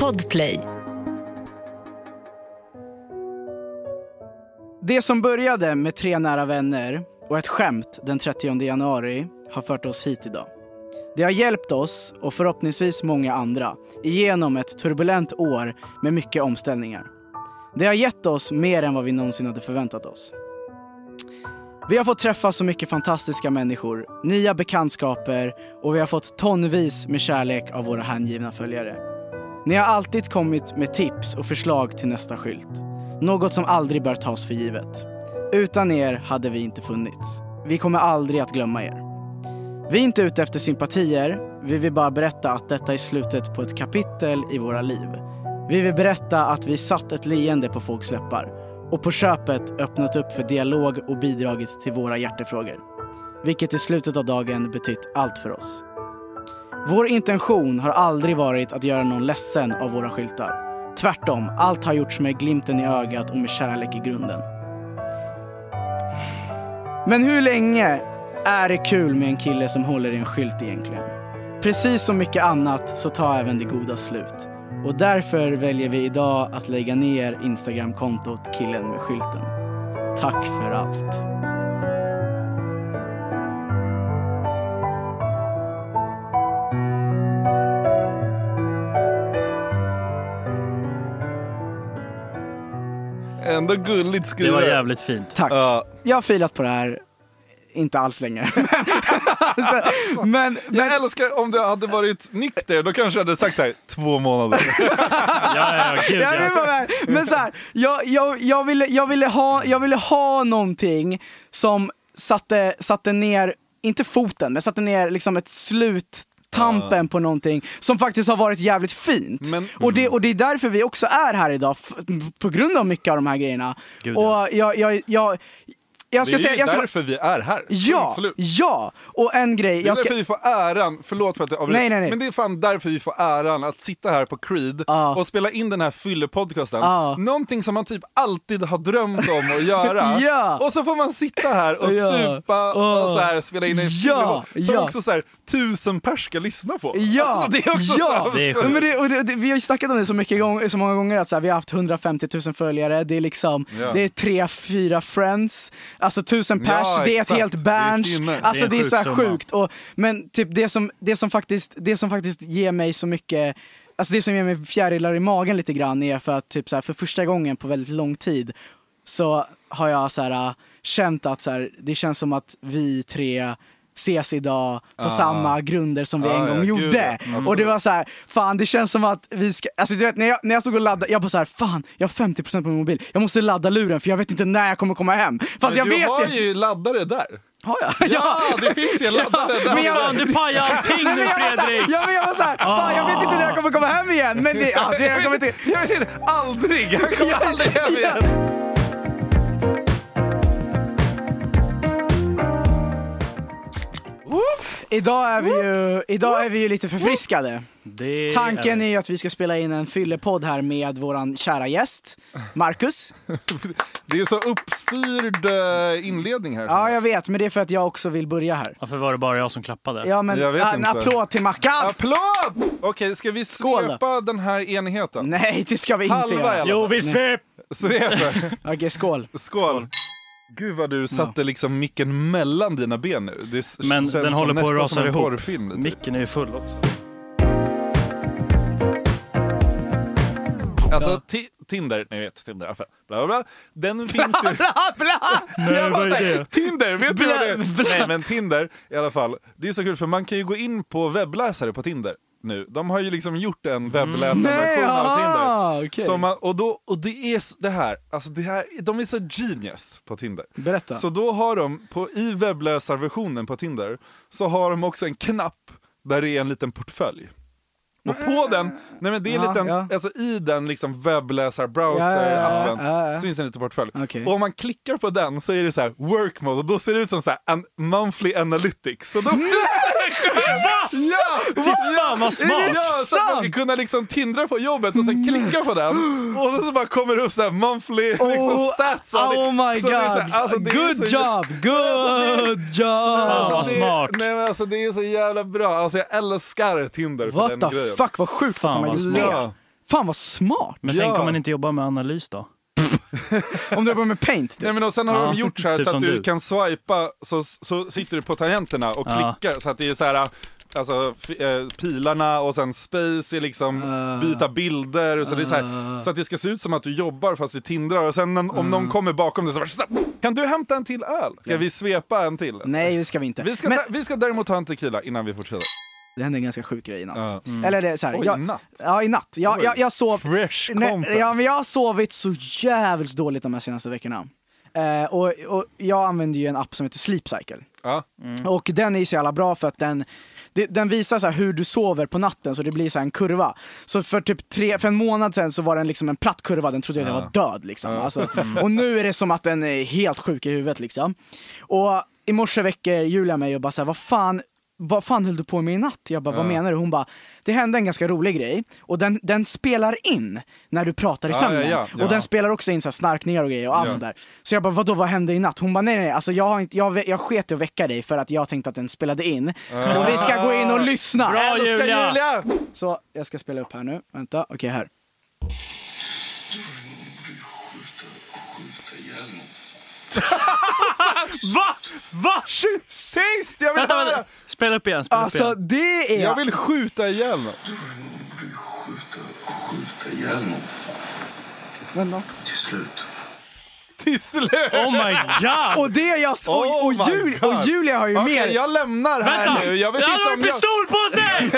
Podplay. Det som började med tre nära vänner och ett skämt den 30 januari har fört oss hit idag. Det har hjälpt oss och förhoppningsvis många andra igenom ett turbulent år med mycket omställningar. Det har gett oss mer än vad vi någonsin hade förväntat oss. Vi har fått träffa så mycket fantastiska människor, nya bekantskaper och vi har fått tonvis med kärlek av våra hängivna följare. Ni har alltid kommit med tips och förslag till nästa skylt. Något som aldrig bör tas för givet. Utan er hade vi inte funnits. Vi kommer aldrig att glömma er. Vi är inte ute efter sympatier, vi vill bara berätta att detta är slutet på ett kapitel i våra liv. Vi vill berätta att vi satt ett leende på folks läppar och på köpet öppnat upp för dialog och bidragit till våra hjärtefrågor. Vilket i slutet av dagen betytt allt för oss. Vår intention har aldrig varit att göra någon ledsen av våra skyltar. Tvärtom, allt har gjorts med glimten i ögat och med kärlek i grunden. Men hur länge är det kul med en kille som håller i en skylt egentligen? Precis som mycket annat så tar även det goda slut. Och därför väljer vi idag att lägga ner Instagramkontot killen med skylten. Tack för allt. Ändå gulligt Det skrivet. var jävligt fint. Tack. Ja. Jag har filat på det här, inte alls länge. alltså, men, men, Jag älskar om du hade varit nykter, då kanske jag hade sagt så här, två månader. Ja, ja, ja, gud ja. med. Men så här, jag, jag, jag, ville, jag, ville ha, jag ville ha någonting som satte, satte ner, inte foten, men satte ner liksom ett slut tampen på någonting som faktiskt har varit jävligt fint. Men- och, det, och det är därför vi också är här idag, på grund av mycket av de här grejerna. Gud, ja. och jag, jag, jag, jag ska det är säga, ju jag ska, därför vi är här. ja, slut. ja, och en grej, Det är jag ska, därför vi får äran, förlåt för att jag avbryter, Nej, nej, nej. men det är fan därför vi får äran att sitta här på Creed Ja. och spela in den här fyllepodcasten. Ja. Någonting som man typ alltid har drömt om att göra. Ja. Och så får man sitta här och Ja. supa och så här, spela in en Ja. fyllepodd som Ja. också så här, tusen pers ska lyssna på. Ja, Alltså, det är också ja. så här Det är absurt. Ja, men det, och det, det, vi har ju snackat om det så, mycket gång, så många gånger att så här, vi har haft 150 000 följare, det är liksom, Ja. det är tre, fyra friends, alltså tusen pers, Ja, det är ett helt Det är sinnes. Alltså Det det är är, en så här sjukt. Och, men typ det som, det, som faktiskt, det som faktiskt ger mig så mycket Alltså det som ger mig fjärilar i magen lite grann är för att typ så här, för första gången på väldigt lång tid så har jag så här, äh, känt att så här, det känns som att vi tre ses idag på Ah. samma grunder som vi Ah, en gång ja, gjorde. gud, ja. Absolut. och det var så här, fan det känns som att vi ska, alltså du vet när jag, när jag stod och laddade, jag bara så här, fan jag har 50% på min mobil, jag måste ladda luren för jag vet inte när jag kommer komma hem. Fast jag du vet har ju. ju laddare där. Har jag? Ja, det finns ju en laddare där. men jag- Fan, du pajar allting nu jag Fredrik! Ja men jag var såhär, fan jag vet inte när jag kommer komma hem igen. Men det, ja, det jag kommer inte... Jag vet inte, aldrig! Han kommer aldrig hem igen. Idag är vi ju, idag är vi ju lite förfriskade. Det Tanken är ju att vi ska spela in en fyllepodd här med våran kära gäst, Marcus. Det är så uppstyrd eh, inledning här. Ja jag vet, men det är för att jag också vill börja här. Varför var det bara jag som klappade? Ja men Jag vet en inte. applåd till Mackan! Applåd! Okej, ska vi Skål då. svepa den här enigheten? Nej det ska vi inte Halva i göra. Jo, vi svep! Sveper. Okej skål. Skål. Gud vad du satte liksom micken mellan dina ben nu. Det Men känns den håller på att rasa ihop. porrfilm. Lite. Micken är ju full också. Alltså ti- Tinder, ni vet Tinder, bla bla bla. Den finns ju... Bla bla! Nej, vad är Så här, det? Tinder, vet du vad det är? Bla, bla. Nej men Tinder i alla fall, det är så kul för man kan ju gå in på webbläsare på Tinder nu. De har ju liksom gjort en webbläsarversion av Tinder. Okej. Som man, och, då, och det är det här, alltså det här, de är så genius på Tinder. Berätta. Så då har de, på, i webbläsarversionen på Tinder, så har de också en knapp där det är en liten portfölj. Och på den, nej men det är Ja, liten, ja. alltså i den liksom Ja, ja, webbläsar-browser-appen ja, ja. så finns det en liten portfölj. Okej. Och om man klickar på den så är det så här work mode och då ser det ut som så här en monthly analytics. Så då Ja! Fy fan vad smart! Ja, så att man ska kunna liksom tindra på jobbet och sen klicka på den och så, så bara kommer det upp så här monthly liksom Oh, stats. oh my god! här, alltså, Good så- job! Good job! Fan, vad det, smart. Nej men alltså det är så jävla bra, alltså jag älskar Tinder för What den grejen. Fuck vad sjukt Fan, att de har vad gjort smart. det. Ja. Fan vad smart. Men Ja. tänk om man inte jobbar med analys då? Om du jobbar med paint. Typ. Nej, men och sen har Ja, de gjort så här typ så att du, du. kan swipa, så, så sitter du på tangenterna och Ja. klickar så att det är så här Alltså f- eh, pilarna och sen space är liksom Ah. byta bilder, så, det är så, här, så att det ska se ut som att du jobbar fast du tindrar och sen om, om Ah. någon kommer bakom dig så bara "Stopp! Kan du hämta en till öl? Ska vi svepa en till? Nej det ska vi inte. Vi ska, men ta, vi ska däremot ta en tequila innan vi fortsätter. Det hände en ganska sjuk grej i natt. Ja. Eller det så här, Oj, jag, natt. Ja i natt. Jag, Oj. jag, jag sov... Fresh Nej, content. ja, men jag har sovit så jävligt dåligt de här senaste veckorna. Eh, och, och jag använder ju en app som heter Sleep Cycle. Ja. Och den är ju så jävla bra för att den, den visar så här hur du sover på natten så det blir så här en kurva. Så för typ tre, för en månad sedan så var den liksom en platt kurva, den trodde att jag var död liksom. Alltså, och nu är det som att den är helt sjuk i huvudet liksom. Och i morse väcker Julia mig och bara såhär, vad fan vad fan höll du på med i natt? Jag bara, vad menar du? Hon bara, det hände en ganska rolig grej och den, den spelar in när du pratar i Ja, sömnen. ja, ja, ja. Och den spelar också in så här snarkningar och grejer och allt Ja. sådär. Så jag bara, vadå vad hände i natt? Hon bara, nej nej, nej. Alltså jag, har inte, jag, jag sket i att väcka dig för att jag tänkte att den spelade in. Och vi ska gå in och lyssna. Bra, Julia! Julia! Så jag ska spela upp här nu, vänta, okej här. Va? Va? Tyst! Jag vill Vänta, höra! vänta. Spela upp igen, spela upp Alltså igen. det är... Jag vill skjuta ihjäl någon. skjuta ihjäl någon Vänta. till slut. Till slut! Oh my god! Och det jag... Och, Oh och, my Jul, God. och Julia har ju Okej, mer... jag lämnar här Vänta! nu. Jag vet Han inte har om en jag... pistol på sig!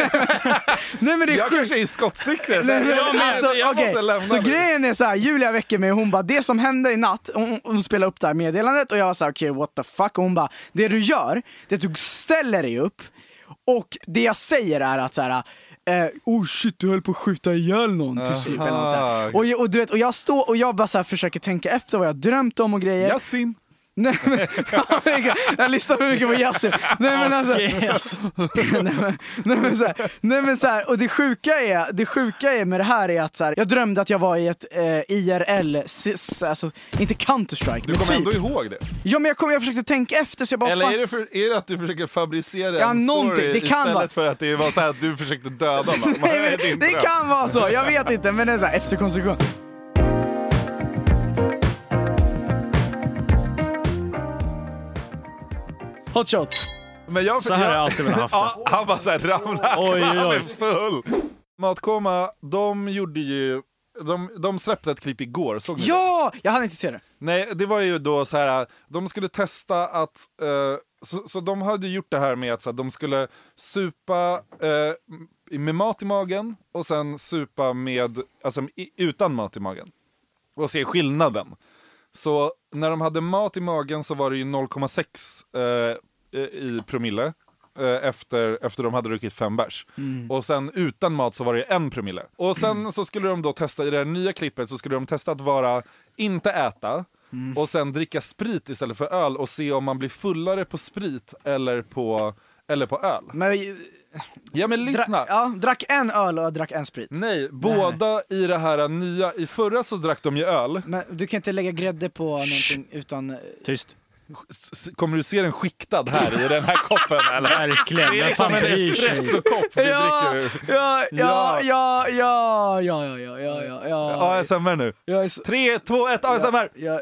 Nej men det är Jag kanske är i skottcyklet. Nej, men, jag, alltså, jag okej. måste lämna Så nu. grejen är så här, Julia väcker mig och hon bara, det som hände i natt, hon, hon spelade upp det här meddelandet och jag var så här, okej what the fuck, och hon bara, det du gör, det är att du ställer dig upp och det jag säger är att så här. Eh, oh shit, du höll på att skjuta ihjäl någon till slut. Något så här. Och, jag- och, du vet, och jag står och jag bara så här försöker tänka efter vad jag drömt om och grejer. Yasin. Nej, men, jag lyssnar för mycket på Yasin. Nej men alltså, Yes. nej, men, nej, men så här, nej men så här, och det sjuka, är, det sjuka är med det här är att så här, jag drömde att jag var i ett eh, IRL, sis- alltså inte Counter-Strike, Du kommer typ. ändå ihåg det? Ja men jag, kom, jag försökte tänka efter så jag bara, Eller fan, är det, för, är det att du försöker fabricera Ja, en story Det kan istället vara- för att det var så här att du försökte döda någon? Nej, men, inte det kan vara så, jag vet inte men det är så här efterkonstruktion. Hot shot. Men jag, Så här har jag alltid velat haft det. ja, Han bara såhär ramlar, Oj, oj, han är full. Matkoma, de gjorde ju, de, de släppte ett klipp igår, såg ni det? Ja! Jag hade inte se det. Nej, det var ju då så här. de skulle testa att, eh, så, så de hade gjort det här med att så här, de skulle supa eh, med mat i magen och sen supa med, alltså utan mat i magen. Och se skillnaden. Så när de hade mat i magen så var det ju 0,6 eh, i promille. eh, Efter, efter de hade druckit fem bärs. Och sen utan mat så var det en promille. Och sen så skulle de då testa, i det här nya klippet så skulle de testa att vara, inte äta, och sen dricka sprit istället för öl och se om man blir fullare på sprit eller på, eller på öl. Men, Ja men lyssna! Dra, ja, drack en öl och drack en sprit. Nej, båda i det här nya, i förra så drack de ju öl. Men du kan inte lägga grädde på någonting utan... eh, Tyst. Kommer du se den skiktad här i den här koppen eller? Verkligen. Det är liksom fan en bryr sig? espressokopp vi Ja, dricker ur. ja, ja, Ja. ja, ja, ja, ja, ja, ja, ja, ja. ASMR nu. Jag är så... 3, 2, 1, ASMR! Jag,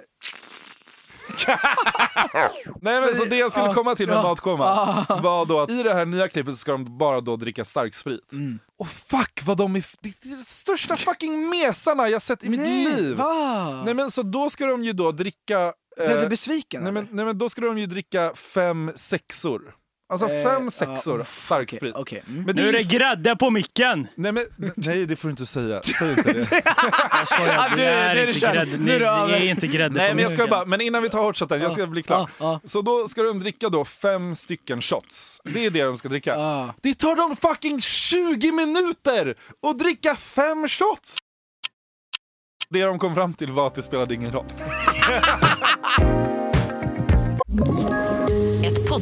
Nej men så det jag skulle komma till med ja. matkoma var då att i det här nya klippet så ska de bara då dricka starksprit. Mm. Och fuck vad de är, det är de största fucking mesarna jag sett i mitt liv! Va? Nej men så då ska de ju då dricka... Blev eh, du besviken? nej, men, nej men då ska de ju dricka fem sexor. Alltså Eh, fem ja, sexor uff, starksprit. Okej, okej. Mm. Men Nu är det grädde på micken! Nej, men, nej det får du inte säga, säg inte det. Jag skojar, Ja, det nu- är nu är det inte grädde. Det Ni, ni är inte grädde Nej på men jag ska bara, men innan vi tar hotshoten, jag ska bli klar. Ja, ja. Så då ska de dricka då fem stycken shots. Det är det de ska dricka. Det tar dem fucking 20 minuter att dricka fem shots! Det de kom fram till var att det spelade ingen roll.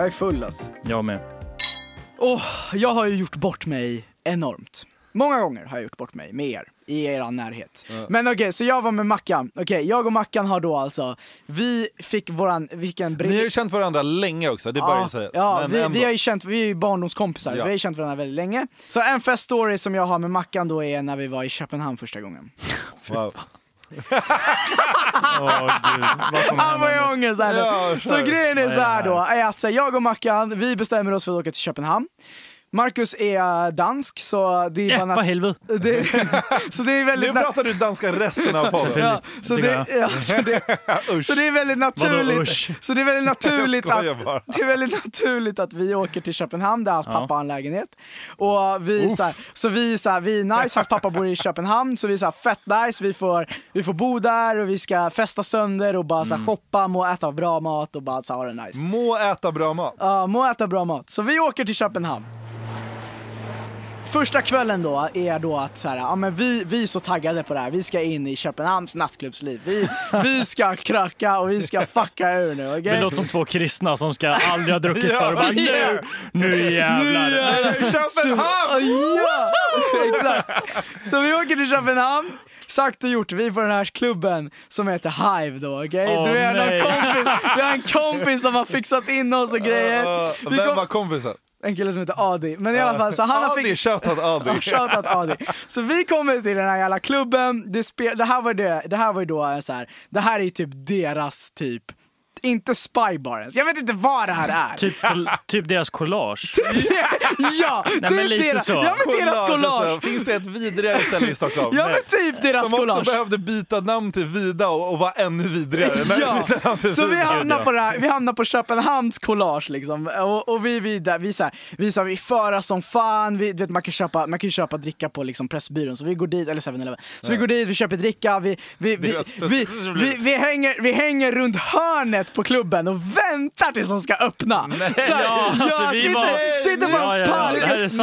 Jag är full alltså. Jag med. Åh, jag har ju gjort bort mig enormt. Många gånger har jag gjort bort mig med er, i er närhet. Men okej, så jag var med Mackan. Okej, jag och Mackan har då alltså, vi fick våran, vilken Ni har ju känt varandra länge också, det är bara Ja, att säga. ja vi, vi har ju känt, vi är ju barndomskompisar, så Ja. vi har ju känt varandra väldigt länge. Så en fest story som jag har med Mackan då är när vi var i Köpenhamn första gången. Wow. Kommer Han var nu? ångest här nu. Ja, Så grejen är så här? då, är att så här, jag och Mackan, vi bestämmer oss för att åka till Köpenhamn. Marcus är dansk, så det är Ja, bara för helvete. det, så det är väldigt... Nu pratar du danska resten av podden. Ja, så, Det ja, så, det, så det är väldigt naturligt. Så det är väldigt naturligt att, det är väldigt naturligt att vi åker till Köpenhamn där hans Ja. pappa har en lägenhet. Och vi så, här, så vi så här, vi är nice, hans pappa bor i Köpenhamn, så vi är så här, fett nice, vi får, vi får bo där och vi ska festa sönder och bara så Mm. här, shoppa, må äta bra mat och bara så här, ha det nice. Må äta bra mat. Ja, må äta bra mat. Så vi åker till Köpenhamn. Första kvällen då är då att så här, ja, men vi, vi är så taggade på det här, vi ska in i Köpenhamns nattklubbsliv. Vi, vi ska kröka och vi ska fucka ur nu, okej? Det låter som två kristna som ska aldrig ha druckit Ja, förr och bara ja. nu, nu jävlar. Nu jävlar. Köpenhamn! Ja, exakt. Så vi åker till Köpenhamn. Sagt och gjort, vi är på den här klubben som heter Hive då, okej? Du är nej. en kompis, vi har en kompis som har fixat in oss och grejer. Uh, Vi vem kom- var kompisen? En kille som heter Adi. Men i alla fall, så han Adi, fixat... shoutout Adi. Shoutout Adi. Så vi kommer till den här jävla klubben, det, spe, det, här, var det, det här var ju då så här, det här är typ deras typ, inte spybar ens. Jag vet inte vad det här är. Typ, typ deras collage. ja, men typ lite deras, så. ja men deras collage. alltså. Finns det ett vidrigare ställe i Stockholm? Ja Nej. men typ deras Som också collage. behövde byta namn till Vida och, och vara ännu vidrigare. Nej, Ja, så vi hamnar på det här, vi hamnar på Köpenhamns collage liksom. Och, och vi, vi, där, vi, så här, vi, så här, vi förar som fan, vi, du vet, man, kan köpa, man kan köpa dricka på liksom Pressbyrån, så vi går dit, eller 7-Eleven. Så vi går dit, vi köper dricka, vi, vi, vi, vi, Pressbyrån. vi, vi, hänger, vi hänger runt hörnet på klubben och väntar tills de ska öppna. Så här, Ja, alltså, vi sitter, var- sitter på Ja, en ja,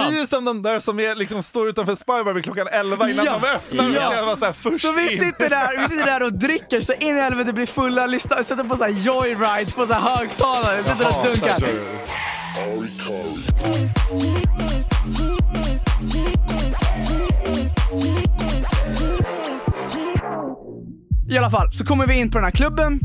ja. Ni är som de där som är, liksom, står utanför Spybar vid klockan 11 innan Ja. de öppnar. Ja. Så så Så vi sitter där, vi sitter där och dricker så in i helvete blir fulla, lyssnar, sätter på så här joyride på så här högtalare, sitter och dunkar. I alla fall, så kommer vi in på den här klubben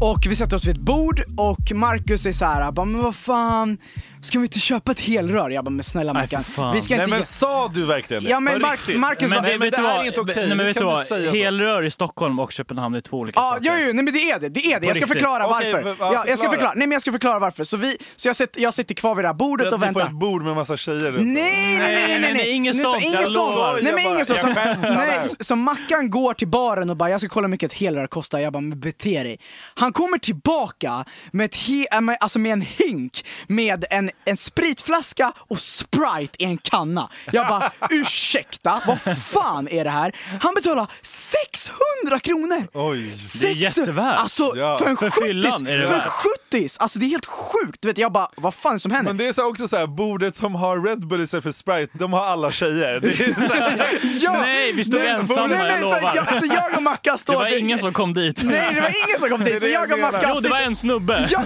och vi sätter oss vid ett bord och Marcus är så här, bara, men vad fan, ska vi inte köpa ett helrör? Jag bara, men snälla Nej, Mackan, för vi ska Nej inte... men sa du verkligen det? Ja men Mar- riktigt? Marcus Men var... det, vet det du här är inte okej. Nej, men Du vet du inte vad? Helrör i Stockholm och Köpenhamn är två olika Ja, saker. jo, jo, nej men det är det, det är det. Jag ska förklara varför. v- ja, Ja, jag ska förklara. nej men jag ska förklara varför. Så, vi, så jag, sitter, jag sitter kvar vid det här bordet och ni får väntar. ett bord med massa tjejer runt. Nej, nej, nej, nej, nej, nej, inget Nej, sånt, inget sånt. Nej, men Jag inget sånt. nej, så- Mackan går till baren och bara, jag ska kolla hur mycket ett helrör kostar. Jag bara, men bete dig. Han kommer tillbaka med, ett he, äh, alltså med en hink med en, en spritflaska och Sprite i en kanna. Jag bara, ursäkta, vad fan är det här? Han betalar 600 kronor! Oj. Det är jättevärt. Alltså Ja. för en För 70 fyllan är det för värt. 70 Alltså det är helt sjukt. Du vet, jag bara, vad fan är det som händer? Men det är så också så här, bordet som har Red Bull istället för Sprite, de har alla tjejer. Det är så här, Ja! Nej, vi stod Nej, ensamma, nej, jag lovar. Jag, så jag och Mackan står... Det var ingen som kom dit. Nej, det var ingen som kom dit. Så det jag och. Mackan Jo, det var en snubbe. Ja,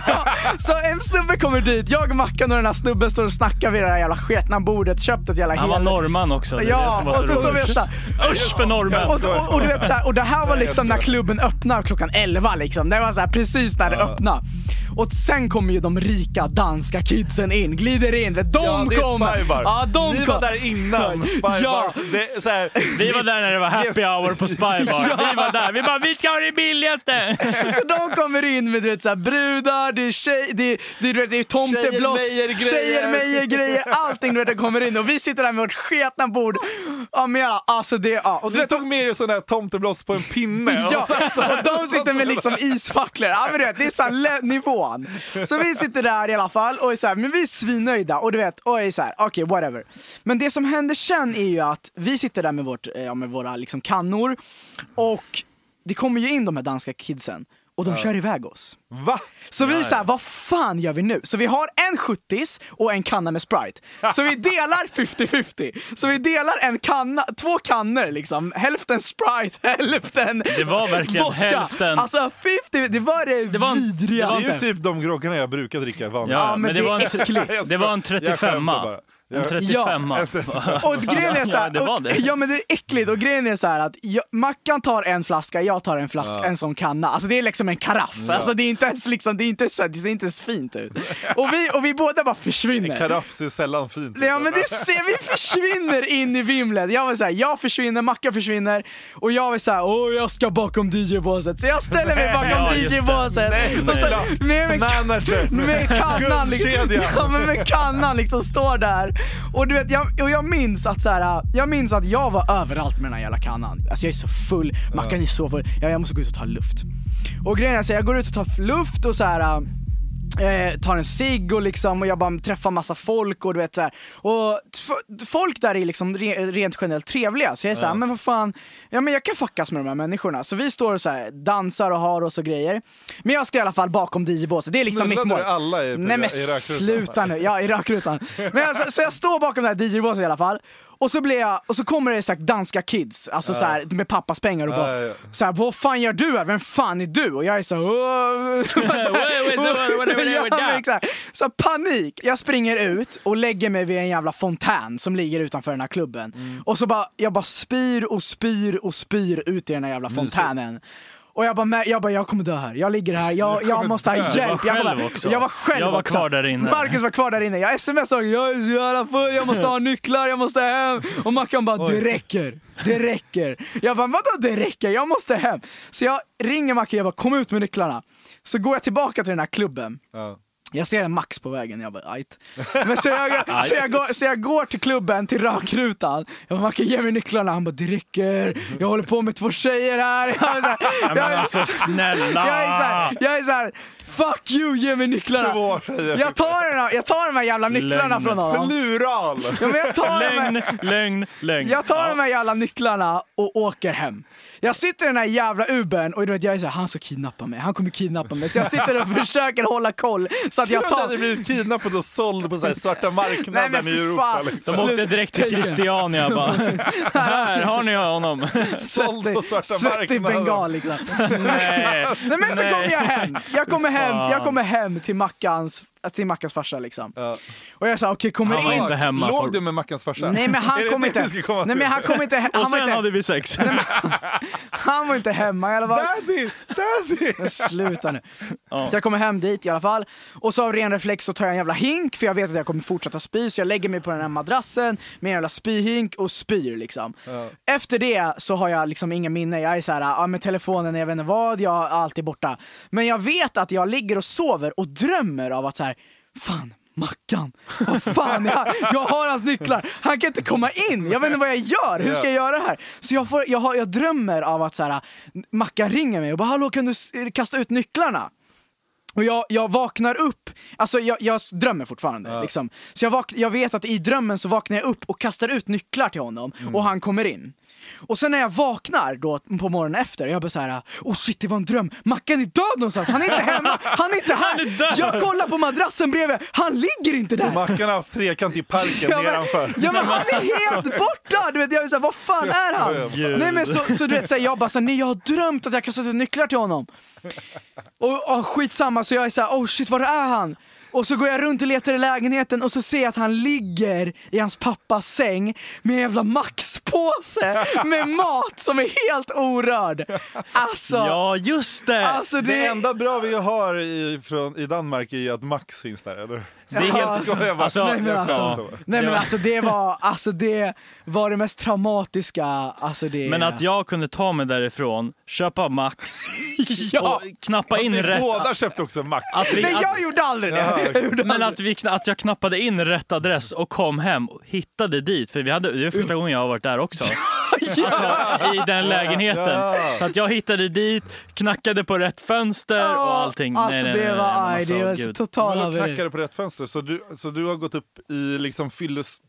så en snubbe kommer dit, jag och Mackan och den här snubben står och snackar vid det här jävla sketna bordet, köpt ett jävla Han var hel- norrman också. Det är det Ja, var och så så står vi och roligt. så Usch för norrmän. och, och, och, du vet, så här, och det här var liksom när klubben öppnade klockan 11 liksom. Det var så här, precis när det öppnade. Och sen kommer ju de rika danska kidsen in, glider in. De ja, det är kommer! Spybar. Ja, de Ni kom. var där innan Spybar. Ja. Det är så här, Vi var där när det var happy Yes. hour på Spybar. Vi var där. Vi bara, vi ska ha det billigaste! Så de kommer in med du vet, så här, brudar, det är, tjej, det är, det är, du vet, det är tomtebloss, Tjejer-Mejer-grejer. tjejer-mejer-grejer, allting du vet, kommer in och vi sitter där med vårt sketna bord. Ja men ja, alltså det, ja. Och du du tog med er sån här tomtebloss på en pinne. Ja, och så, så, och de sitter med liksom isfacklor. Ja, men du vet, det är le- nivån. Så vi sitter där i alla fall och är så här, men vi är svinnöjda och du vet, och är så här, okej whatever. Men det som händer sen är ju att vi sitter där med, vårt, eh, ja, med våra liksom kannor och det kommer ju in de här danska kidsen och de kör iväg oss. Va? Så vi är såhär, vad fan gör vi nu? Så vi har en 70 och en kanna med Sprite. Så vi delar 50-50. Så vi delar en kanna, två kannor liksom. Hälften Sprite, hälften Det var verkligen vodka. hälften. Alltså 50, det var det, det var en, vidrigaste. Det är ju typ de groggarna jag brukar dricka vanligt. Ja, men, men det, det, var en, äckligt. det var en 35a. En 35 ja. Och grejen är så ja, ja men det är äckligt och grejen är såhär att jag, Mackan tar en flaska, jag tar en flaska, ja. en sån kanna. Alltså det är liksom en karaff. Ja. Alltså det är inte ens liksom, det är inte så det ser inte ens fint ut. Och vi, och vi båda bara försvinner. En karaff ser sällan fint ut. Ja men det ser, vi försvinner in i vimlet. Jag var så jag försvinner, Mackan försvinner och jag var såhär åh jag ska bakom DJ-båset. Så jag ställer mig bakom DJ-båset. Nej, så, nej, med, med, med kannan liksom, ja, men med kannan liksom står där och du vet, jag, och jag minns att så här, jag minns att jag var överallt med den här jävla kannan. Alltså jag är så full, Mackan är så full, jag, jag måste gå ut och ta luft. Och grejen är så här, jag går ut och tar luft och så här. Eh, tar en cigg och liksom och jag bara träffar massa folk och du vet så här. Och folk där är liksom re, rent generellt trevliga så jag är såhär, men vad fan, ja men jag kan fuckas med de här människorna. Så vi står och så här, dansar och har oss och grejer. Men jag ska i alla fall bakom DJ-båset, det är liksom mitt Knullade mål. alla i- Nej men i sluta nu, ja i rökrutan. Men alltså, så jag står bakom det här DJ-båset i alla fall. Och så, blir jag, och så kommer det så här, danska kids, alltså så här, med pappas pengar och bara ja. så här, vad fan gör du här? Vem fan är du? Och jag är så här, så panik. Jag springer ut och lägger mig vid en jävla fontän som ligger utanför den här klubben. Mm. Och så bara, jag bara spyr och spyr och spyr ut i den här jävla fontänen. Och jag bara, "Men- jag bara, jag kommer dö här. Jag ligger här, jag, jag måste ha hjälp. Jag, själv bara, också. jag var själv Jag var också. kvar där inne. Marcus var kvar där inne. Jag smsade jag är så jävla full, jag måste ha nycklar, jag måste hem. Och Mackan bara, det räcker. Det räcker. Jag bara, vadå det räcker? Jag måste hem. Så jag ringer Mackan, jag bara, kom ut med nycklarna. Så går jag tillbaka till den här klubben. Ja. Jag ser en Max på vägen, jag bara ajt. Men så jag, så, jag går, så jag går till klubben, till rökrutan. Jag bara, Macke ge mig nycklarna. Han bara, det räcker. Jag håller på med två tjejer här. Jag är så här, Ja, jag men är- alltså snälla! jag är så här, jag är så här, fuck you, ge mig nycklarna. Jag tar, den jag tar de här jävla nycklarna Lögn. från honom. Lural! Ja, men jag tar de här, Lögn, lögn, lögn. jag tar Ja. de här jävla nycklarna och åker hem. Jag sitter i den här jävla Ubern och du vet, jag är såhär, han ska kidnappa mig, han kommer kidnappa mig. Så jag sitter och försöker hålla koll så att jag Jag hade tar... blivit kidnappad och såld på så här svarta marknaden Nej, men i Europa. fan. Liksom. De åkte direkt till. Christiania bara. Här har ni honom. Såld på svarta svettig marknaden. bengal liksom. Nej. Nej men så Nej. kommer jag hem, jag kommer hem, jag kommer hem till Mackans, till Mackans farsa liksom. Ja. Och jag sa okej, kommer Han var in. inte hemma. Låg för- du med Mackans farsa? Nej men han kom inte, nej men han kom inte, Och han var sen inte, hade vi sex. han var inte hemma i alla fall. Daddy! Daddy! Men sluta nu. Ja. Så jag kommer hem dit i alla fall. Och så av ren reflex så tar jag en jävla hink för jag vet att jag kommer fortsätta spy. Så jag lägger mig på den här madrassen med en jävla spyhink och spyr liksom. Efter det så har jag liksom inga minnen. Jag är så här, ja med telefonen, jag vet inte vad, jag är alltid borta. Men jag vet att jag ligger och sover och drömmer av att så här, fan Mackan, vad fan, jag, jag har hans nycklar, han kan inte komma in, jag vet inte vad jag gör, hur ska jag göra det här? Så jag, får, jag, har, jag drömmer av att så här, Mackan ringer mig och bara hallå kan du kasta ut nycklarna? Och jag, jag vaknar upp, alltså jag, jag drömmer fortfarande liksom. Så jag, vak- jag vet att i drömmen så vaknar jag upp och kastar ut nycklar till honom och han kommer in. Och sen när jag vaknar då på morgonen efter, jag bara såhär, oh shit det var en dröm, Mackan är död någonstans, han är inte hemma, han är inte här! är död. Jag kollar på madrassen bredvid, han ligger inte där! Mackan har haft trekant i parken Ja men, nedanför. ja men han är helt borta! Du vet, jag är såhär, vad fan är han? Gud. Nej men så, så du vet, så här, jag bara såhär, nej jag har drömt att jag kastat ut nycklar till honom. Och, och skitsamma, så jag är såhär, oh shit var är han? Och så går jag runt och letar i lägenheten och så ser jag att han ligger i hans pappas säng med en jävla Max-påse med mat som är helt orörd. Alltså, Ja, just det! alltså det, Det enda bra vi har i, från, i Danmark är ju att Max finns där, eller? Det är helt... Skojar bara. Alltså, Nej men alltså, Ja. nej, men Ja. alltså det var, alltså det var det mest traumatiska, alltså det... Men att jag kunde ta mig därifrån, köpa Max ja. och knappa in Ni rätt... båda köpte också Max. Att vi, Nej att, jag gjorde aldrig det! Jag gjorde men aldrig. att, vi, att jag knappade in rätt adress och kom hem och hittade dit. För vi hade, det är första gången jag har varit där också. Alltså i den lägenheten. Ja. Så att jag hittade dit, knackade på rätt fönster och allting. Alltså nej, nej, det nej, var, nej, men aj, alltså, det var total haveri. knackade på rätt fönster? Så du, så du har gått upp i liksom fylles...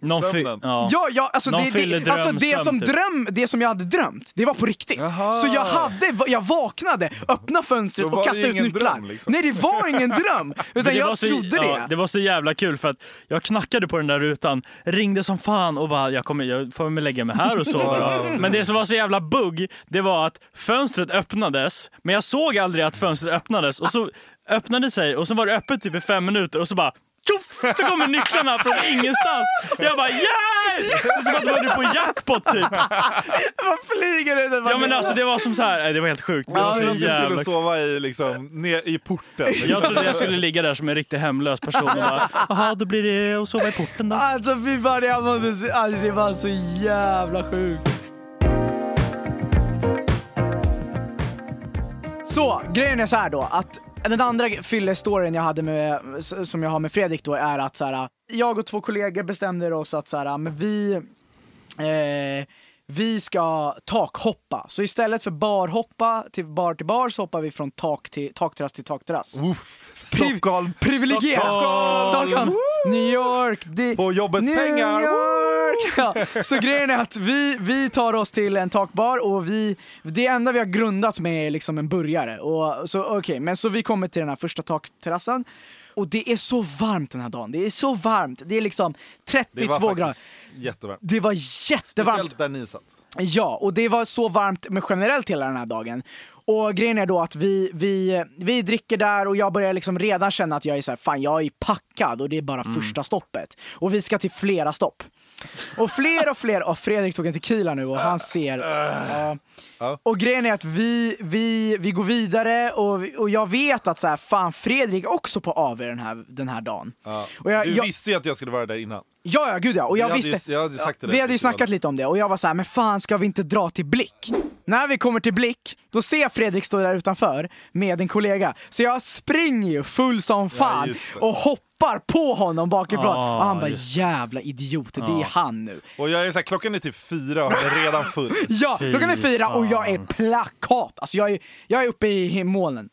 Någon fy- Sömnen. ja. Ja, ja alltså, Någon det, det, alltså det, drömsömn, som typ. dröm, det som jag hade drömt, det var på riktigt. Jaha. Så jag hade, jag vaknade, öppnade fönstret Då var och det kastade ut ingen nycklar. dröm, liksom. Nej det var ingen dröm, utan jag så, trodde ja, det. det var så jävla kul för att jag knackade på den där rutan, ringde som fan och bara jag, kommer, jag får väl lägga mig här och sova då. Men det som var så jävla bugg, det var att fönstret öppnades, men jag såg aldrig att fönstret öppnades och så öppnade sig och så var det öppet typ i fem minuter och så bara tjoff! Så kommer nycklarna från ingenstans. Jag bara yeah! Det är som att man var på jackpot typ. Vad flyger det? Ja men alltså det var som så här, det var helt sjukt. Det Jag var så trodde att du skulle jävla sova i, liksom, ner i porten. Jag trodde jag skulle ligga där som en riktigt hemlös person och bara, jaha då blir det att sova i porten då. Alltså fy fan, jag mådde så, alltså, det var så jävla sjukt. Så, grejen är så här då att den andra fyllestoryn jag hade med, som jag har med Fredrik då är att så här, jag och två kollegor bestämde oss att så här, men vi, eh, vi ska takhoppa. Så istället för barhoppa till bar till bar så hoppar vi från tak till takterrass till takterrass. Stockholm! Privilegierat! Stockholm! Stockholm! New York! Det, På jobbets New pengar! York! Ja. Så grejen är att vi, vi tar oss till en takbar och vi, det enda vi har grundat med är liksom en burgare. Och, så, okay, men så vi kommer till den här första takterrassen och det är så varmt den här dagen. Det är så varmt. Det är liksom 32 Det var grader. jättevarmt. Det var jättevarmt. Speciellt där ni satt. Ja, och det var så varmt med generellt hela den här dagen. Och grejen är då att vi, vi, vi dricker där och jag börjar liksom redan känna att jag är så här, fan jag är packad och det är bara första stoppet. Och vi ska till flera stopp. Och fler och fler, och Fredrik tog en tequila nu och han ser... ja. Ja. Och grejen är att vi, vi, vi går vidare och, och jag vet att så här, fan Fredrik är också på AV den här, den här dagen. Ja. Och jag, du jag, visste ju att jag skulle vara där innan. Ja, ja, gud ja. Och jag hade ju- visste, jag hade det där vi hade ju snackat lite om det och jag var så här, men fan ska vi inte dra till Blick? När vi kommer till Blick, då ser jag Fredrik stå där utanför med en kollega. Så jag springer ju full som fan det. och hoppar på honom bakifrån. Ah, och han bara, jävla idiot, det är han nu. Och jag är så här, klockan är typ fyra och jag är redan full. Ja, klockan är fyra och jag är plakat. Alltså jag är, jag är uppe i molnen.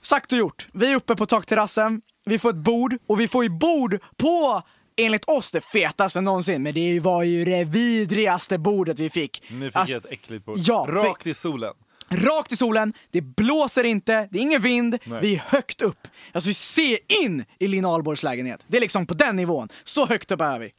Sagt och gjort. Vi är uppe på takterrassen, vi får ett bord och vi får ju bord på Enligt oss det fetaste någonsin, men det var ju det vidrigaste bordet vi fick. Ni fick Alltså, ett äckligt bord. Ja, Rakt i solen. Rakt i solen, det blåser inte, det är ingen vind, vi är högt upp. Alltså vi ser in i Lina Ahlborgs lägenhet. Det är liksom på den nivån. Så högt upp är vi.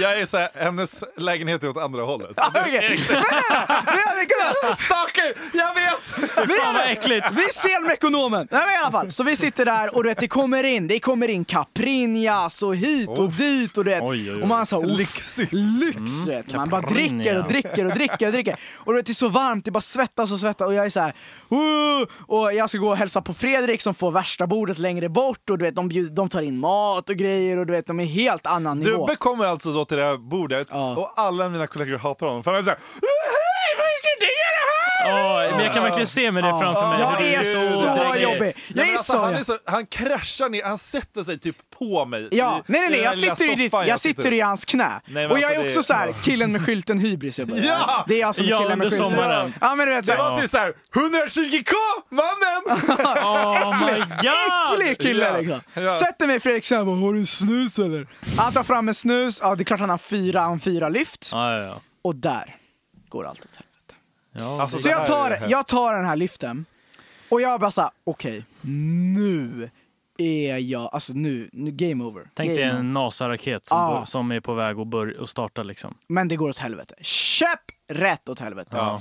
Jag är så här, hennes lägenhet är åt andra hållet. Ja, det Stalker! Jag vet! Vi, Fan vad äckligt! vi ser med ekonomen! Nej men i alla fall, så vi sitter där och du vet, det kommer in, det kommer in Caprinjas och hit och dit och du vet. Oj, oj, oj. Och man Lyxigt. lyx du vet. Man bara dricker och dricker och dricker och dricker. Och du vet, det är så varmt, det bara svettas och svettas och jag är så här. "Woo!" och jag ska gå och hälsa på Fredrik som får värsta bordet längre bort och du vet, de, bjuder, de tar in mat och grejer och du vet, de är helt annan nivå. Dubbe kommer alltså då till det här bordet Ja. och alla mina kollegor hatar honom. För han är såhär "Hej, vad ska du göra här?" Åh, men jag kan verkligen se mig det framför mig. Jag Det är så jobbig. Ja, Jag är alltså, så... han, är så, han kraschar ner, han sätter sig typ på mig. Ja, i- nej nej i nej, jag här sitter, i, ditt, soffan jag sitter i hans knä. Nej, och jag alltså är det- också så här, killen med skylten hybris. Jag bara, Ja! Det är jag som är Ja, killen med skylten. sommaren. Ja men du vet Det såhär, var typ såhär 120k mannen! Oh my god! äcklig kille liksom. ja. Sätter mig Fredrik såhär, bara, har du en snus eller? Han tar fram en snus, ja det är klart han har fyra, han fyra lyft. Och där går allt åt helvete. Ja Alltså, Så jag tar, jag tar den här lyften och jag bara såhär, okej, nu är jag, alltså nu, nu game over. Tänk dig en NASA-raket som, bör- som är på väg att, bör- att starta liksom. Men det går åt helvete. Käpp rätt åt helvete. Ja.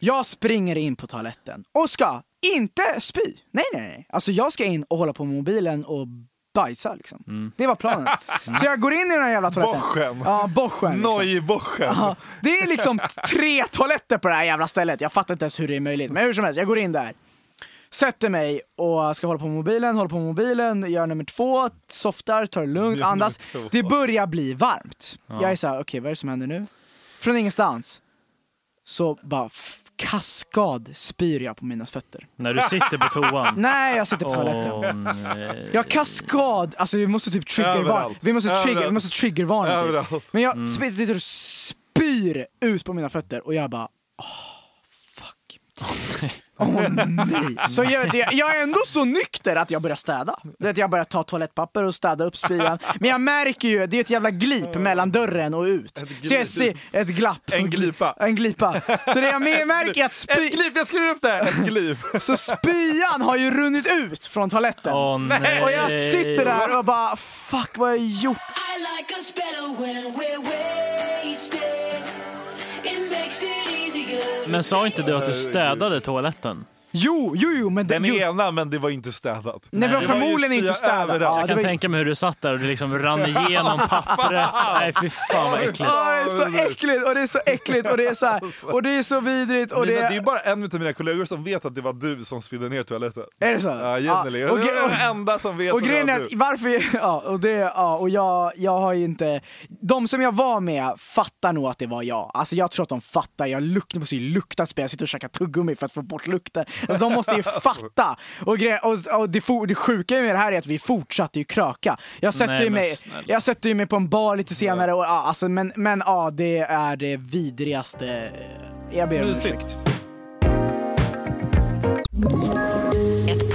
Jag springer in på toaletten och ska inte spy. Nej, nej, nej. Alltså jag ska in och hålla på med mobilen och bajsa liksom. Det var planen. Så jag går in i den här jävla toaletten. Boschen. Ja, boschen. Liksom. Nojboschen. Ja, det är liksom tre toaletter på det här jävla stället. Jag fattar inte ens hur det är möjligt. Men hur som helst, jag går in där. Sätter mig och ska hålla på med mobilen, håller på med mobilen, gör nummer två, softar, tar det lugnt, andas. Det börjar bli varmt. Jag är såhär, okej vad är det som händer nu? Från ingenstans så bara kaskad spyr jag på mina fötter. När du sitter på toan. Nej, jag sitter på toaletten. Nej. Jag kaskad, alltså vi måste typ triggervarna. Vi måste, trigger, vi Överallt. måste triggervarna. Typ. Överallt. Men jag mm. sitter och spyr ut på mina fötter och jag bara, åh, fuck. Åh nej. Så jag, jag, jag är ändå så nykter att jag börjar städa. Det att jag börjar ta toalettpapper och städa upp spyan. Men jag märker ju, det är ett jävla glip mellan dörren och ut. Så jag ser ett glapp. En glipa. En glipa. Så det jag märker att Ett spy, glip, jag skriver upp det här! Ett glip. så spyan har ju runnit ut från toaletten. Åh nej. Och jag sitter där och bara, fuck vad har jag gjort? I like us better when we're wasted. Men sa inte du att du städade toaletten? Jo, jo, jo, men det, Den jo, ena, men det var inte städat. Nej, det var ju förmodligen spya inte städat. Ja, Jag kan var- tänka mig hur du satt där och det liksom rann igenom pappret. Nej fy fan vad äckligt. Ja, det är så äckligt och det är så äckligt och det är så här, och det är så vidrigt och Mina, det det är bara en av mina kollegor som vet att det var du som spydde ner toaletten. Är det så? Ja, Jenny. Ja, Och, och den enda som vet Och grejen är att varför, ja och det, ja och jag, jag har ju inte, de som jag var med fattar nog att det var jag. Alltså jag tror att de fattar, jag luktar, måste ju lukta spel, jag sitter och käkar tuggummi för att få bort lukten. Alltså de måste ju fatta. Och, grejen, och, och det, for, det sjuka med det här är att vi fortsatte ju kröka. Jag sätter, Nej, ju mig, snälla. jag sätter ju mig på en bar lite senare och ja, alltså, men, men ja, det är det vidrigaste. Jag ber om ursäkt.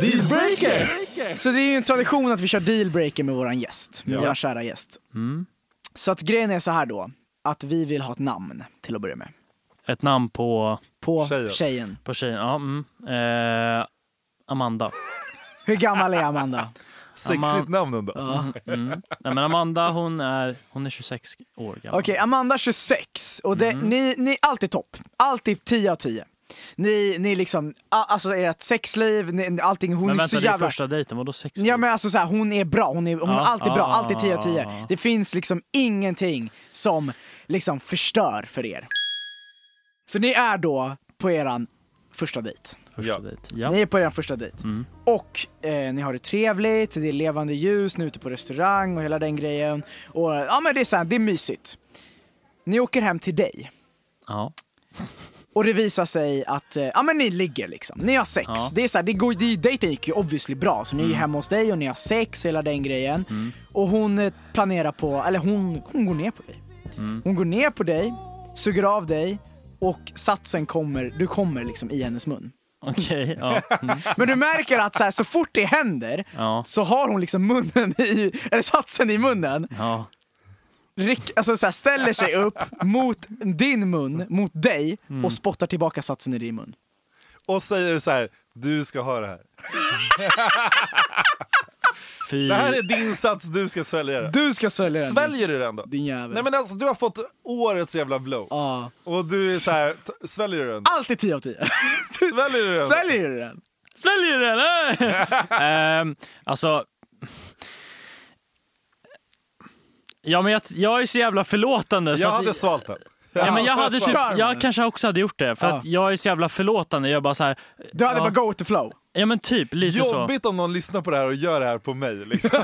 Dealbreaker! Så det är ju en tradition att vi kör dealbreaker med våran gäst, med våran kära gäst. Så att grejen är så här då, att vi vill ha ett namn till att börja med. Ett namn på, På Tjejen. tjejen. på tjejen. Ja, mm. eh, Amanda. Hur gammal är Amanda? Sexigt namn ändå. Mm. Nej, men Amanda hon är, hon är 26 år gammal. Okej, Amanda 26. Och det, ni, ni, allt är topp. Allt är 10 av 10. Ni, ni liksom, alltså ert sexliv, ni, allting, hon Men är vänta, så det är jävla... första dejten, vadå sex? Ja men alltså så här, hon är bra, hon är, hon Ja, är alltid bra, ja, alltid 10 av 10. ja. Det finns liksom ingenting som liksom förstör för er. Så ni är då på eran första dejt. Första Ja. dejt. Ja. Ni är på er första dejt. Mm. Och eh, ni har det trevligt, det är levande ljus, ni är ute på restaurang och hela den grejen. Och ja men det är så här, det är mysigt. Ni åker hem till dig. ja. Och det visar sig att, eh, ja men ni ligger liksom, ni har sex. Ja. Mm. Det är så här, det går, det, dejten gick ju obviously bra, så ni är ju hemma hos dig och ni har sex och hela den grejen. Och hon eh, planerar på, eller hon, hon går ner på dig. Mm. Hon går ner på dig, suger av dig och satsen kommer, du kommer liksom i hennes mun. Okej, ja. Mm. Men du märker att så, här, så fort det händer Ja. så har hon liksom munnen i, eller satsen i munnen, ja. Rick, alltså så här, ställer sig upp mot din mun, mot dig Mm. och spottar tillbaka satsen i din mun. Och säger så här, du ska ha det här. Fy. Det här är din sats, du ska svälja det. Du ska svälja den. Sväljer du den då? Din jävel. Nej men alltså du har fått årets jävla blow. Ja. Och du är så här, sväljer du den? Alltid 10 av 10. Sväljer du den? Sväljer du den? Sväljer du den? Ehm, alltså... Ja men jag, jag är så jävla förlåtande. Så Jag att, hade svalt den. ja, men jag, hade typ, Charmen. jag kanske också hade gjort det, för Ja. att jag är så jävla förlåtande. Jag bara så här, Du hade ja, bara go with the flow. Ja men typ, lite så. Jobbigt om någon lyssnar på det här och gör det här på mig liksom.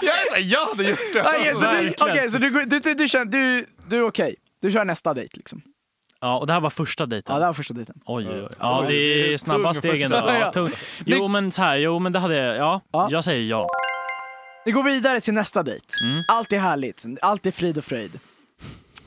jag är såhär, jag hade gjort det. Okej, så, du, okay, så du, du, du, du, känner, du, du är okej. Du kör nästa dejt liksom. Ja, och det här var första dejten. Ja, det var första dejten. Oj, oj, oj. Ja, det är snabba stegen. Ja, Ja. tung. Jo, men så här, jo, men det hade jag. Ja, Ja. jag säger ja. Vi går vidare till nästa dejt. Mm. Allt är härligt, allt är frid och fröjd.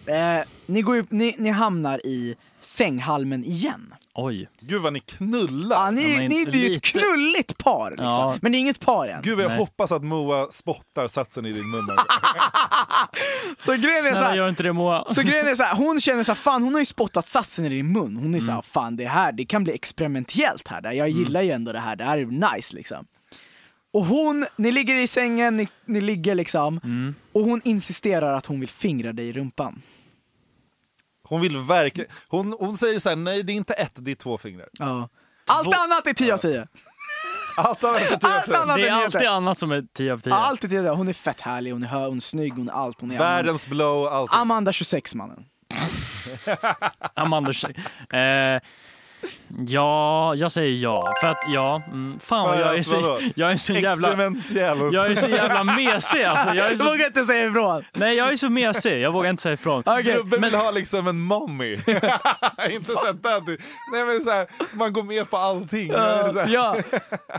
Eh, ni, går ju, ni, ni hamnar i sänghalmen igen. Oj. Gud vad ni knullar. Ja, ni, Ja, men ni, det är ju ett lite- knulligt par, liksom. Ja. men det är inget par än. Gud vad jag Nej. hoppas att Moa spottar satsen i din mun. Så grejen är så Snälla här, gör inte det Moa. Så grejen är så här, hon känner så här, fan hon har ju spottat satsen i din mun. Hon är så Mm. här, fan det här, det kan bli experimentellt här. Där. Jag gillar ju ändå det här, det här är nice liksom. Och hon, ni ligger i sängen, ni, ni ligger liksom, Mm. och hon insisterar att hon vill fingra dig i rumpan. Hon vill verkligen, hon, hon säger så här: nej det är inte ett, det är två fingrar. Ja. Allt annat är 10 av 10. Allt annat är Allt tio. annat Det är alltid annat som är 10 av 10. Ja, allt är 10 av 10. Hon är fett härlig, hon är hö, hon är snygg, hon är allt. Hon är Världens blow, allt. Amanda 26 mannen. Amanda eh, Ja, jag säger ja. För att ja, mm, fan vad jag är så, jag är så jävla... Jag är så jävla mesig alltså. Jag är så, vågar inte säga ifrån. nej, jag är så mesig. Jag vågar inte säga ifrån. Okej. Gubben Men- vill ha liksom en mommy. inte så daddy. Nej men så här, man går med på allting. Här, Ja,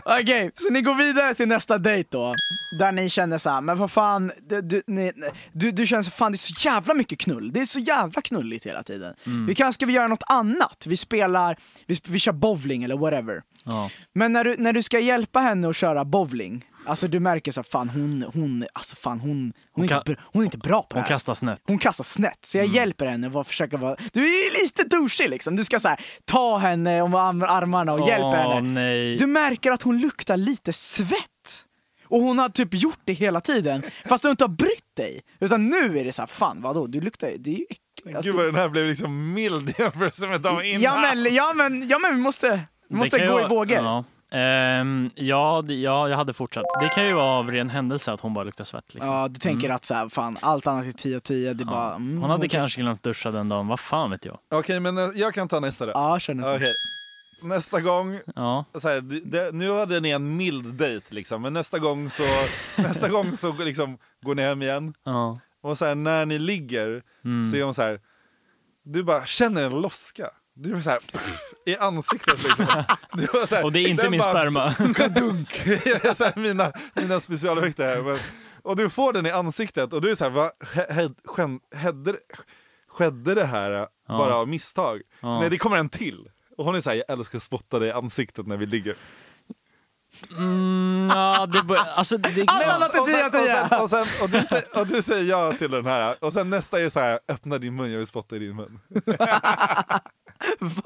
okej. Så ni går vidare till nästa dejt då. Där ni känner så här, men vad fan, du, du, ni, du, du känner så fan det är så jävla mycket knull. Det är så jävla knulligt hela tiden. Vi kanske ska vi göra något annat? Vi spelar, vi, vi kör bowling eller whatever. Ja. Men när du, när du ska hjälpa henne att köra bowling, alltså du märker så här, fan hon, hon, alltså fan hon, hon, är, ka- inte, bra- hon är inte bra på Hon det här. kastar snett. Hon kastar snett, så jag hjälper henne att försöka vara... Du är lite douchig liksom, du ska så här, ta henne om arm- armarna och hjälpa Åh, henne. nej. Du märker att hon luktar lite svett. Och hon har typ gjort det hela tiden, fast du inte har brytt dig. Utan nu är det så här, fan vadå, du luktar, det är ju äckligt. Alltså, Gud vad den här blev liksom mild i jämförelse med de innan. ja, men, ja, men, ja men vi måste, vi måste gå i vågor. Ja. Ehm, ja, det- ja, jag hade fortsatt. Det kan ju vara av ren händelse att hon bara luktar svett. Liksom. Ja, du tänker att så här, fan, allt annat är 10 och 10, det är bara... Mm, Hon hade okej. kanske glömt duscha den dagen, vad fan vet jag. Okej men eh, jag kan ta nästa då. Ja, känner så. Okej. Nästa gång, Ja. så här, det, det, nu hade ni en mild dejt liksom, men nästa gång så, nästa gång så liksom, går ni hem igen. Ja. Och så här, när ni ligger Mm. så är hon så här, du bara känner en loska. Du är så här, pff, i ansiktet liksom. Så här, Och det är inte min bara sperma. Dunk. Så här, mina, mina specialeffekter här. Men, och du får den i ansiktet och du är så här, sken- hedde, skedde det här eh, bara av misstag? Ja. Nej det kommer en till. Och hon är såhär, jag älskar att spotta dig i ansiktet när vi ligger. Mm, ja, det, bör- alltså, det, Allt annat är Och 10 sen, och, 10! sen, och, sen, och, du säger, och du säger ja till den här. Och sen nästa är så här, öppna din mun, jag vill spotta i din mun. Va?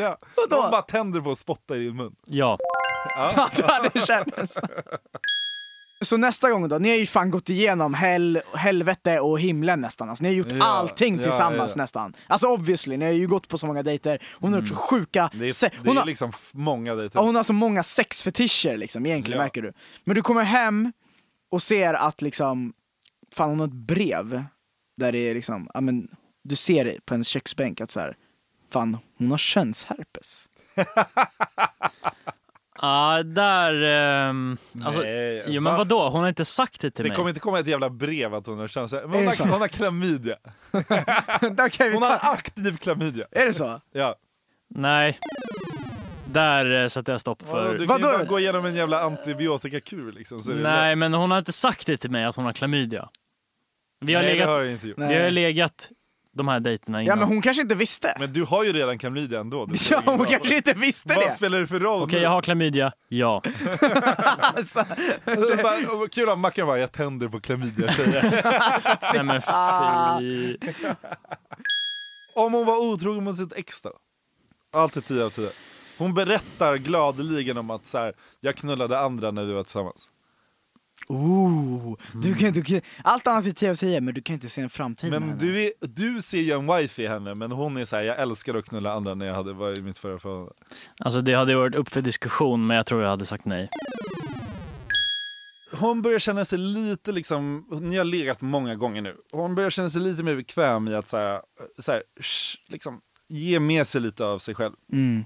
Ja. Vadå? Hon bara tänder på att spotta i din mun. ja. Ja, hade känts. Så nästa gång då, ni har ju fan gått igenom hel, helvete och himlen nästan. Alltså, ni har gjort Ja, allting ja, tillsammans ja. nästan. Alltså obviously, ni har ju gått på så många dejter. Hon har gjort så sjuka... Mm. Det är, det hon, är har, liksom många dejter. hon har så många sexfetischer liksom, egentligen märker du. Men du kommer hem och ser att liksom, fan hon har ett brev där det är liksom, ja men du ser det på hennes köksbänk att så här, fan hon har könsherpes. Ja, där... ehm, alltså, Nej, jo, men va? vadå? Hon har inte sagt det till Det mig. kommer inte komma ett jävla brev att hon har köns... Men hon, det har, hon har klamydia. Där kan vi Hon har aktiv klamydia. är det så? Ja. Nej. Där eh, sätter jag stopp för. du kan ju bara gå igenom en jävla antibiotikakur liksom. Så är det Nej, men hon har inte sagt det till mig att hon har klamydia. Vi har, Nej, det har legat, jag inte gjort. Vi har legat de här dejterna Ja innan. men hon kanske inte visste. Men du har ju redan klamydia ändå. Det Ja, spelar ingen hon roll. kanske inte visste Vad det. spelar det för roll? Okej, jag har klamydia. Ja. Alltså, Bara, och Kul att Mackan bara, jag tänder på klamydia tjejer. Nej men fy. Om hon var otrogen mot sitt ex då? Alltid 10 av 10. Hon berättar gladeligen om att så här, jag knullade andra när vi var tillsammans. Ooh, du kan, du kan, allt annat är 10 av 10 men du kan inte se en framtid med Men henne. du, är, du ser ju en wife i henne, men hon är så här, jag älskar att knulla andra när jag hade, var i mitt förra förhållande. Alltså det hade varit upp för diskussion men jag tror jag hade sagt nej. Hon börjar känna sig lite liksom, ni har legat många gånger nu, hon börjar känna sig lite mer bekväm i att så här, så här, sh, liksom, ge med sig lite av sig själv. Mm.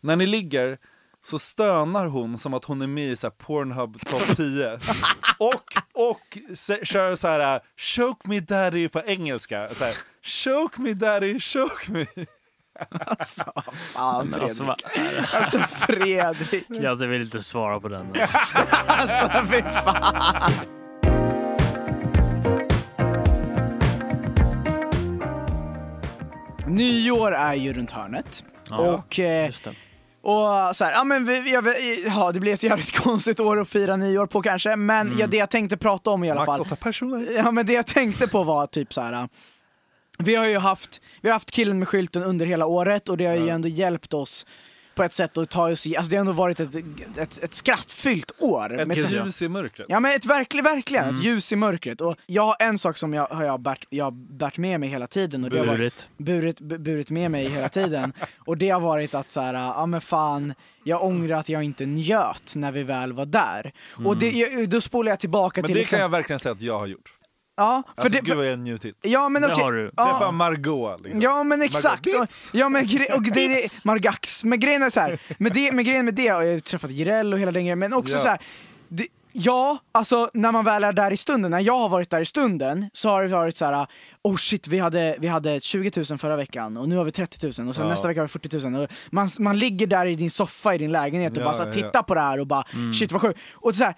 När ni ligger så stönar hon som att hon är med i så här Pornhub topp 10. och och se, kör så här uh, choke me daddy på engelska. Så här, choke me daddy, choke me. Alltså, fan Men Fredrik. alltså? Alltså Fredrik. Jag vill inte svara på den. Alltså fy fan. Nyår är ju runt hörnet. Ja, och eh, Just det. Och så här, ja men vi, jag, ja, det blir ett jävligt konstigt år att fira nyår på kanske, men ja, det jag tänkte prata om i alla fall. Ja men det jag tänkte på var typ så här. Vi har ju haft, vi har haft killen med skylten under hela året och det har ju ändå hjälpt oss på ett sätt att ta oss i, alltså det har ändå varit ett, ett, ett skrattfyllt år. Ett med- ljus i mörkret. Ja men ett verkligen, verkligen, Mm. ett ljus i mörkret. Och jag har en sak som jag har jag bärt, jag har bärt med mig hela tiden och det har varit, Burit. burit, bu- burit med mig hela tiden. och det har varit att så här, ja men fan, jag ångrar att jag inte njöt när vi väl var där. Och det, då spolar jag tillbaka Men till det liksom, kan jag verkligen säga att jag har gjort. Ja, för Alltså, det, gud för, vad jag njutit. ja men Det okej. har du. Träffa Ja, Margot liksom. ja men exakt. Margot Och, ja men gre- och det, det, Margax. Men grejen är så här, med, det, med grejen med det, och jag har träffat Jireel och hela den grejen, men också Ja. så här. Det, ja, alltså när man väl är där i stunden, när jag har varit där i stunden så har det varit så här. oh shit vi hade, vi hade 20 000 förra veckan och nu har vi 30 000 och sen Ja. nästa vecka har vi 40 000. Och man, man ligger där i din soffa i din lägenhet och Ja, bara så här, ja, tittar på det här och bara Mm. shit vad sjukt. Och så här,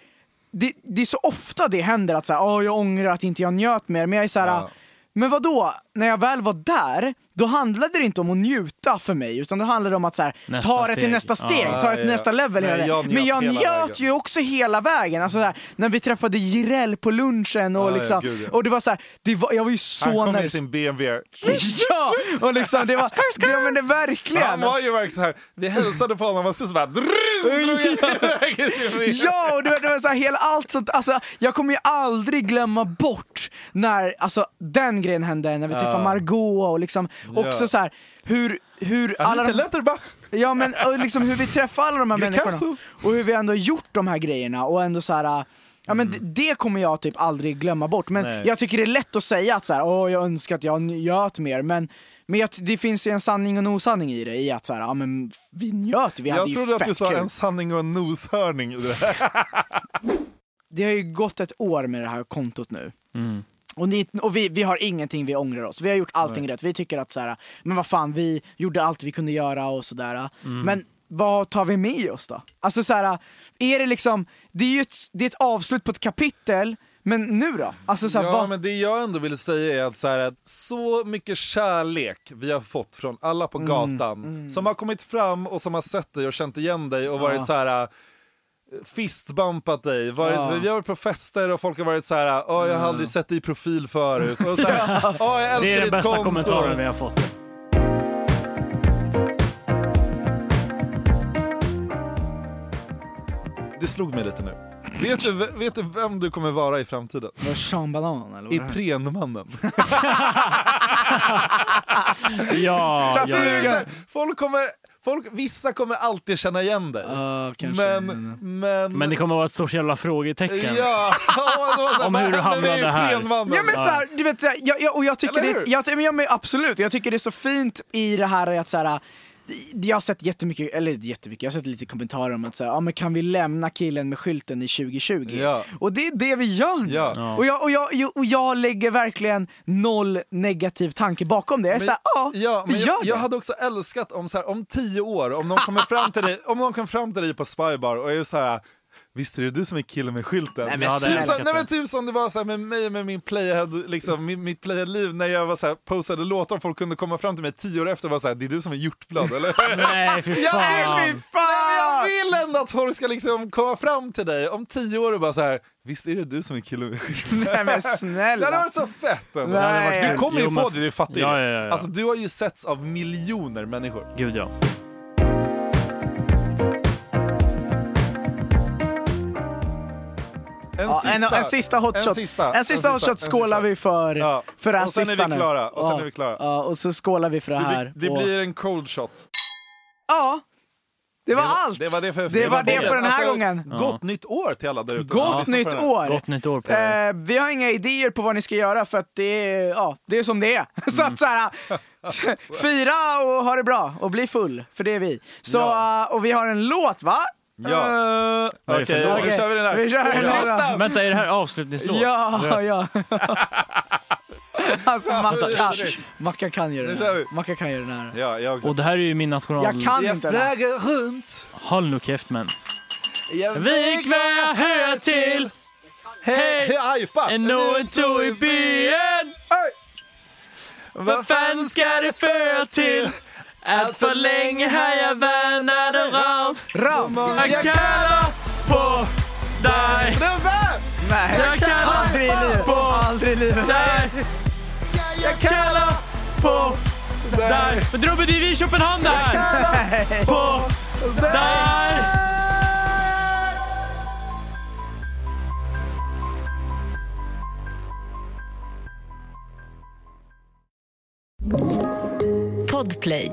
det, det är så ofta det händer att så här, oh, jag ångrar att inte jag njöt mer, men jag är så här, Ja. men vad då? när jag väl var där, då handlade det inte om att njuta för mig, utan då handlade det om att så här, Nästa ta det till steg. nästa steg, Ja, ta det till ja. nästa level. Nej, jag det. Men jag njöt vägen. ju också hela vägen. Alltså, så här, när vi träffade Jireel på lunchen och Ja, ja, liksom, gud, ja. och det var så här, det var, jag var ju så Han kom i nervös. sin BMW. Ja, och liksom det var, ja men det verkligen. Han var ju verkligen så här. vi hälsade på honom och så, så bara... i. Ja, och det var, det var så här, hela allt sånt, alltså, jag kommer ju aldrig glömma bort när alltså, den grejen hände, när vi träffade Margot och liksom också Ja. så här, hur, hur Alla de... ja, men, liksom hur vi träffar alla de här människorna och hur vi ändå gjort de här grejerna och ändå så här. Ja, men det, det kommer jag typ aldrig glömma bort, men Nej. jag tycker det är lätt att säga att så här, Åh, jag önskar att jag njöt mer, men, men jag, det finns ju en sanning och en osanning i det, i att så här, ja, men vi njöt, vi hade Jag ju trodde att du sa kul. en sanning och en noshörning. i det här. Det har ju gått ett år med det här kontot nu. Mm. Och, ni, och vi, vi har ingenting vi ångrar oss. Vi har gjort allting rätt. Vi tycker att så här, men vad fan, vi gjorde allt vi kunde göra och sådär. Men vad tar vi med oss då? Alltså så här, är det liksom, det är ju ett, det är ett avslut på ett kapitel, men nu då? Alltså så här, Ja, vad, men det jag ändå vill säga är att så, här, att så mycket kärlek vi har fått från alla på gatan som har kommit fram och som har sett dig och känt igen dig och varit så här fistbumpat dig, varit, Ja. vi har varit på fester och folk har varit så här, Åh, jag har aldrig sett dig i profil förut. Och så här, Åh, jag älskar Det är den bästa konto." kommentaren vi har fått. Det slog mig lite nu. Vet du, vet du vem du kommer vara i framtiden? var Sean Banan eller? Iprenmannen. Ja, ja, här, folk kommer, folk, vissa kommer alltid känna igen dig. Kanske. men, men, Men det kommer vara ett stort jävla frågetecken. Ja, här, Om hur du hamnade här. Ja men så här, du vet, jag, jag, och jag tycker Eller det, jag, men jag, men absolut, jag tycker det är så fint i det här att så här, jag har sett jättemycket, eller jättemycket, jag har sett lite kommentarer om att säga, ja men kan vi lämna killen med skylten i 2020? Ja. Och det är det vi gör nu. Ja. Och, jag, och, jag, och jag lägger verkligen noll negativ tanke bakom det. Jag är Men- såhär, ja, Ja, vi gör jag, det. jag hade också älskat om, så här, om tio år, om någon kommer fram till dig, om någon kommer fram till dig på Spybar och är så här. Visst är det du som är killen med skylten? Nej, men Jag hade typ, så, nej, men typ som det var så med mig med min playhead, liksom, min, mitt playhead-liv när jag var så här, postade låtar och folk kunde komma fram till mig tio år efter och vara så här, det är du som är hjortblad eller? Nej, fy Ja, fan. fy Nej, men jag fan! vill ändå att folk ska liksom komma fram till dig om tio år och bara så här. Visst är det du som är killen med skylten? Nej men Det hade snälla. varit så fett ändå. Nej. Du kommer ju få det, du fattar ju Ja, ja, ja, ja. Alltså du har ju setts av miljoner människor. Gud ja. En en, en sista hotshot. En sista, en sista en hotshot sista, en skålar vi för, Ja. för det här Och sen är sista vi nu. klara, och sen ja. är vi klara. Ja, och så skålar vi för det Det, här. blir, det och... blir en cold shot. Ja, det var, Det var- allt. det var det för- det, det var det det. för den här Alltså, gången. Gott nytt år till alla där ute. Gott nytt år! Gott nytt år på. Eh, vi har inga idéer på vad ni ska göra för att det är, ja, det är som det är. så att så här, fira och ha det bra och bli full, för det är vi. Så, Ja. eh, och vi har en låt va? Ja. Okej, låt? nu kör vi den här. Vi kör den här. Vänta, är det här avslutningslåt? ja, ja. alltså Macka, just det. Macka kan ju den här. Macka kan ju den här. Ja, jag också. Och det här är ju min national... Jag kan Jag inte den här. runt. Håll nu käft men. Jag Vik vad jag hör till, hej! En nå en tå i byen. Vad fan ska det för till? Att för länge har jag värnat en ram. Ram! Jag kallar på dig. Nej, Jag kallar aldrig på Aldrig i livet. dig. Jag kallar på dig. Men Drobbe, det är vi i Köpenhamn där. På dig. Podplay.